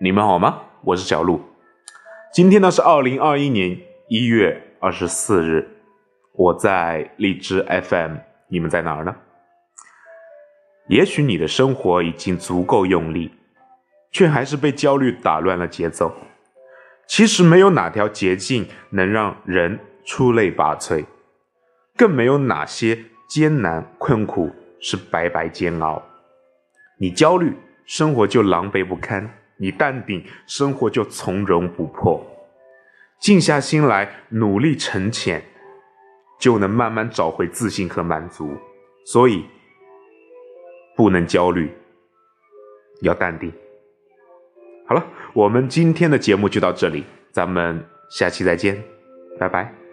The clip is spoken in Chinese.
你们好吗？我是小鹿。今天呢是二零二一年一月二十四日，我在荔枝 FM，你们在哪儿呢？也许你的生活已经足够用力，却还是被焦虑打乱了节奏。其实没有哪条捷径能让人出类拔萃，更没有哪些艰难困苦是白白煎熬。你焦虑，生活就狼狈不堪；你淡定，生活就从容不迫。静下心来，努力沉潜，就能慢慢找回自信和满足。所以，不能焦虑，要淡定。好了，我们今天的节目就到这里，咱们下期再见，拜拜。